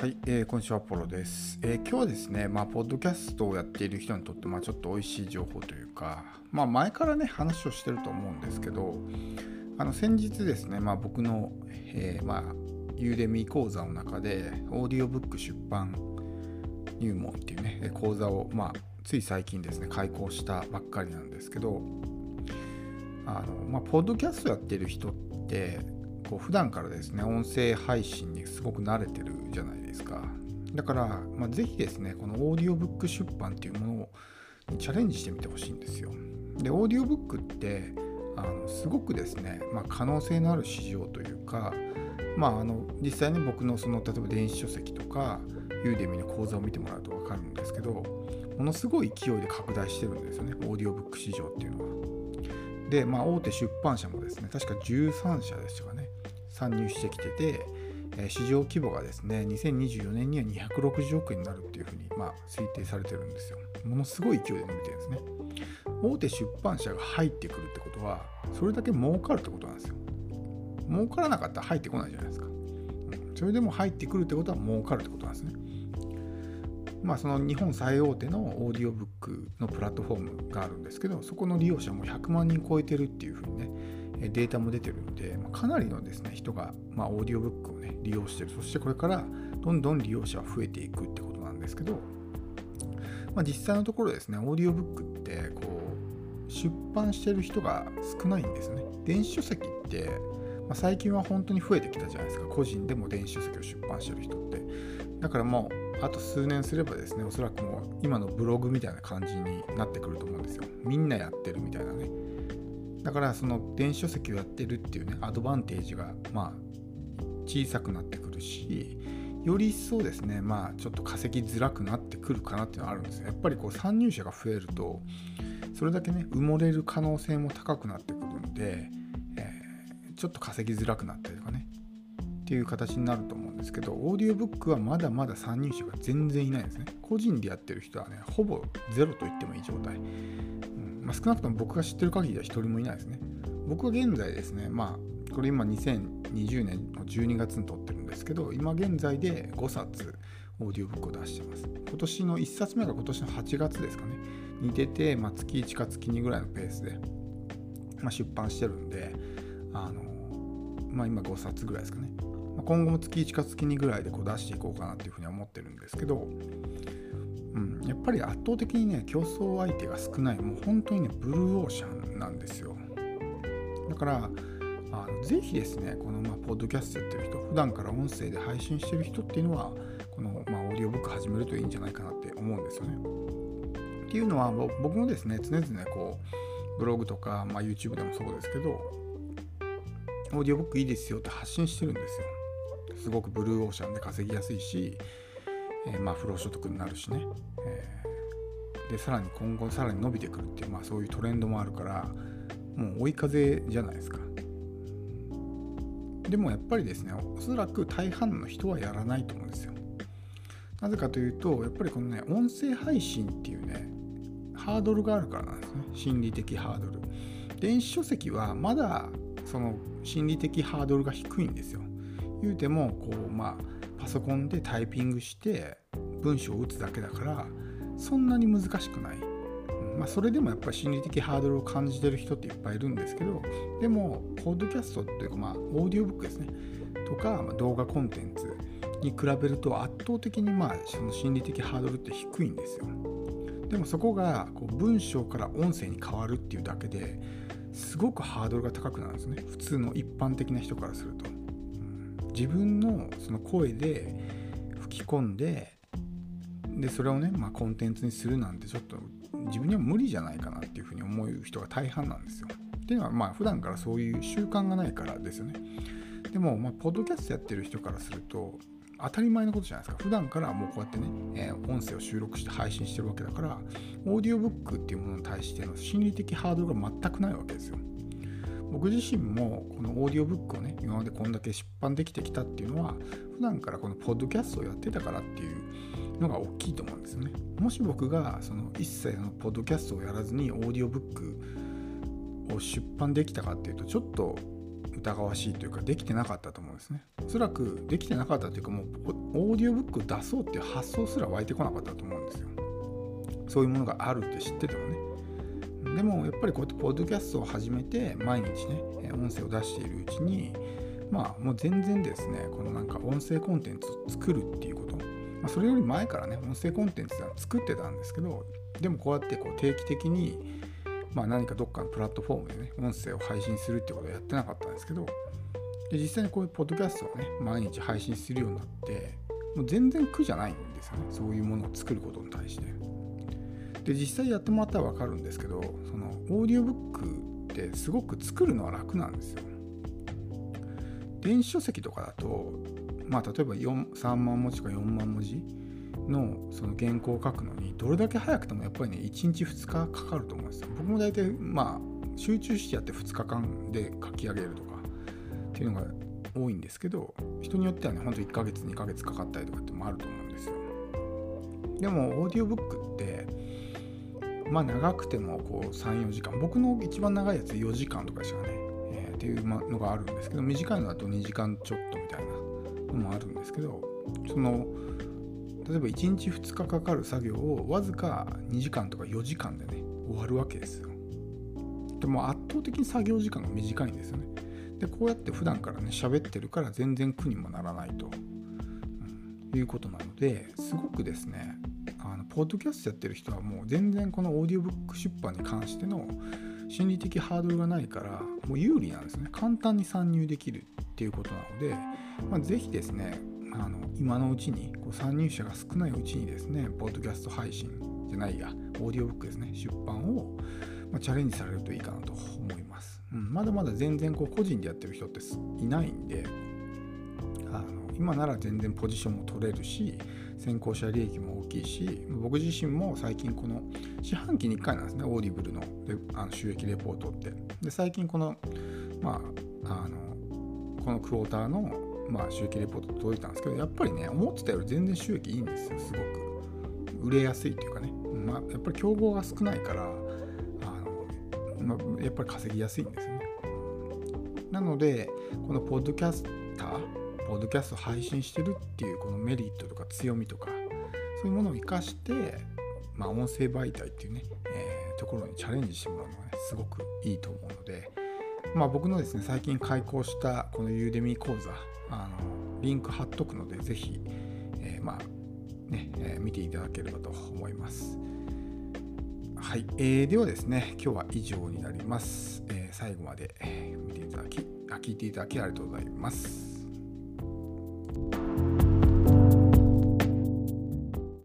はい、えー、こんにちは、ポロです。えー、今日はですね、まあ、ポッドキャストをやっている人にとって、まあ、ちょっと美味しい情報というか、まあ、前からね、話をしてると思うんですけど、あの先日ですね、まあ、僕の、えー、まあ、ユーデミー講座の中で、オーディオブック出版入門っていうね、講座を、まあ、つい最近ですね、開講したばっかりなんですけど、あのまあ、ポッドキャストやってる人って、こう普段からですね音声配信にすごく慣れてるじゃないですかだから、まあ、ぜひですねこのオーディオブック出版っていうものをチャレンジしてみてほしいんですよでオーディオブックってあのすごくですね、まあ、可能性のある市場というかまああの実際に僕のその例えば電子書籍とかユーデミの講座を見てもらうと分かるんですけどものすごい勢いで拡大してるんですよねオーディオブック市場っていうのは。で、まあ、大手出版社もですね確か13社でしたかね参入してきてて、え市場規模がですね2024年には260億円になるっていうふうに、まあ、推定されてるんですよ。ものすごい勢いで伸びてるんですね。大手出版社が入ってくるってことはそれだけ儲かるってことなんですよ。儲からなかったら入ってこないじゃないですか、うん、それでも入ってくるってことは儲かるってことなんですね。まあその日本最大手のオーディオブックのプラットフォームがあるんですけどそこの利用者も100万人超えてるっていうふうにねデータも出てるんで、かなりのですね人が、まあ、オーディオブックをね利用してる。そしてこれからどんどん利用者は増えていくってことなんですけど、まあ、実際のところですねオーディオブックってこう出版してる人が少ないんですね。電子書籍って、まあ、最近は本当に増えてきたじゃないですか。個人でも電子書籍を出版してる人って。だからもうあと数年すればですねおそらくもう今のブログみたいな感じになってくると思うんですよ。みんなやってるみたいなね。だからその電子書籍をやってるっていうねアドバンテージがまあ小さくなってくるしより一層ですねまあちょっと稼ぎづらくなってくるかなっていうのはあるんですよ。やっぱりこう参入者が増えるとそれだけね埋もれる可能性も高くなってくるんで、えー、ちょっと稼ぎづらくなったりとかねっていう形になると思うんですけどオーディオブックはまだまだ参入者が全然いないんですね。個人でやってる人はねほぼゼロと言ってもいい状態。まあ、少なくとも僕が知ってる限りは一人もいないですね。僕は現在ですね、まあ、これ今2020年の12月に撮ってるんですけど、今現在で5冊オーディオブックを出してます。今年の1冊目が今年の8月ですかね、に出て、まあ、月1か月2ぐらいのペースで、まあ、出版してるんで、あのまあ、今5冊ぐらいですかね。まあ、今後も月1か月2ぐらいでこう出していこうかなっていうふうには思ってるんですけど、うん、やっぱり圧倒的にね競争相手が少ないもう本当にねブルーオーシャンなんですよ。だからあのぜひですねこの、まあ、ポッドキャストやってる人普段から音声で配信してる人っていうのはこの、まあ、オーディオブック始めるといいんじゃないかなって思うんですよね。っていうのは僕もですね常々こうブログとか、まあ、YouTube でもそうですけどオーディオブックいいですよって発信してるんですよ。すごくブルーオーシャンで稼ぎやすいしえー、まあ不労所得になるしね、えー、でさらに今後さらに伸びてくるっていう、まあ、そういうトレンドもあるからもう追い風じゃないですか。でもやっぱりですねおそらく大半の人はやらないと思うんですよ。なぜかというとやっぱりこのね音声配信っていうねハードルがあるからなんですね。心理的ハードル。電子書籍はまだその心理的ハードルが低いんですよ。言うてもこうまあパソコンでタイピングして文章を打つだけだからそんなに難しくない、まあ、それでもやっぱり心理的ハードルを感じてる人っていっぱいいるんですけどでもポッドキャストっていうかまあオーディオブックですね。とか、まあ、動画コンテンツに比べると圧倒的にまあその心理的ハードルって低いんですよ。でもそこがこう文章から音声に変わるっていうだけですごくハードルが高くなるんですね。普通の一般的な人からすると。自分のその声で吹き込んででそれをね、まあ、コンテンツにするなんてちょっと自分には無理じゃないかなっていうふうに思う人が大半なんですよ。っていうのはまあ普段からそういう習慣がないからですよね。でも、まあ、ポッドキャストやってる人からすると当たり前のことじゃないですか。普段からもうこうやってね、えー、音声を収録して配信してるわけだから、オーディオブックっていうものに対しての心理的ハードルが全くないわけですよ。僕自身もこのオーディオブックをね今までこんだけ出版できてきたっていうのは普段からこのポッドキャストをやってたからっていうのが大きいと思うんですよね。もし僕がその一切のポッドキャストをやらずにオーディオブックを出版できたかっていうとちょっと疑わしいというかできてなかったと思うんですね。おそらくできてなかったというかもうオーディオブックを出そうっていう発想すら湧いてこなかったと思うんですよ。そういうものがあるって知っててもね。でもやっぱりこうやってポッドキャストを始めて毎日ね音声を出しているうちにまあもう全然ですねこのなんか音声コンテンツを作るっていうこと、まあ、それより前からね音声コンテンツは作ってたんですけどでもこうやってこう定期的にまあ、何かどっかのプラットフォームでね音声を配信するってことはやってなかったんですけどで実際にこういうポッドキャストをね毎日配信するようになってもう全然苦じゃないんですよねそういうものを作ることに対して。で実際やってもらったら分かるんですけどそのオーディオブックってすごく作るのは楽なんですよ。電子書籍とかだとまあ例えば3万文字か4万文字のその原稿を書くのにどれだけ早くてもやっぱりね1日2日かかると思うんですよ。僕も大体まあ集中してやって2日間で書き上げるとかっていうのが多いんですけど人によってはねほんと1ヶ月2ヶ月かかったりとかってもあると思うんですよ。でもオーディオブックってまあ長くてもこう34時間。僕の一番長いやつ4時間とかしかね、えー、っていうのがあるんですけど短いのだと2時間ちょっとみたいなのもあるんですけどその例えば1日2日かかる作業をわずか2時間とか4時間でね終わるわけですよ。でも圧倒的に作業時間が短いんですよね。でこうやって普段からね喋ってるから全然苦にもならないと、うん、いうことなのですごくですねポッドキャストやってる人はもう全然このオーディオブック出版に関しての心理的ハードルがないからもう有利なんですね。簡単に参入できるっていうことなので、まあ、ぜひですねあの今のうちにこう参入者が少ないうちにですねポッドキャスト配信じゃないやオーディオブックですね出版を、まあ、チャレンジされるといいかなと思います、うん、まだまだ全然こう個人でやってる人っていないんで今なら全然ポジションも取れるし先行者利益も大きいし僕自身も最近この四半期に1回なんですねオーディブルのあの収益レポートって。で最近このまああのこのクォーターのまあ、収益レポート届いたんですけどやっぱりね思ってたより全然収益いいんですよすごく。売れやすいというかね、まあ、やっぱり競合が少ないからあの、まあ、やっぱり稼ぎやすいんですよね。なのでこのポッドキャスターポッドキャスト配信してるっていうこのメリットとか強みとかそういうものを生かして、まあ、音声媒体っていうね、えー、ところにチャレンジしてもらうのがねすごくいいと思うので、まあ、僕のですね最近開講したこのユーデミー講座あのリンク貼っとくので、ぜひ、えー、まあ、ね、えー、見ていただければと思います。はい、えー、ではですね、今日は以上になります。えー、最後まで見ていただき、聞いていただきありがとうございます。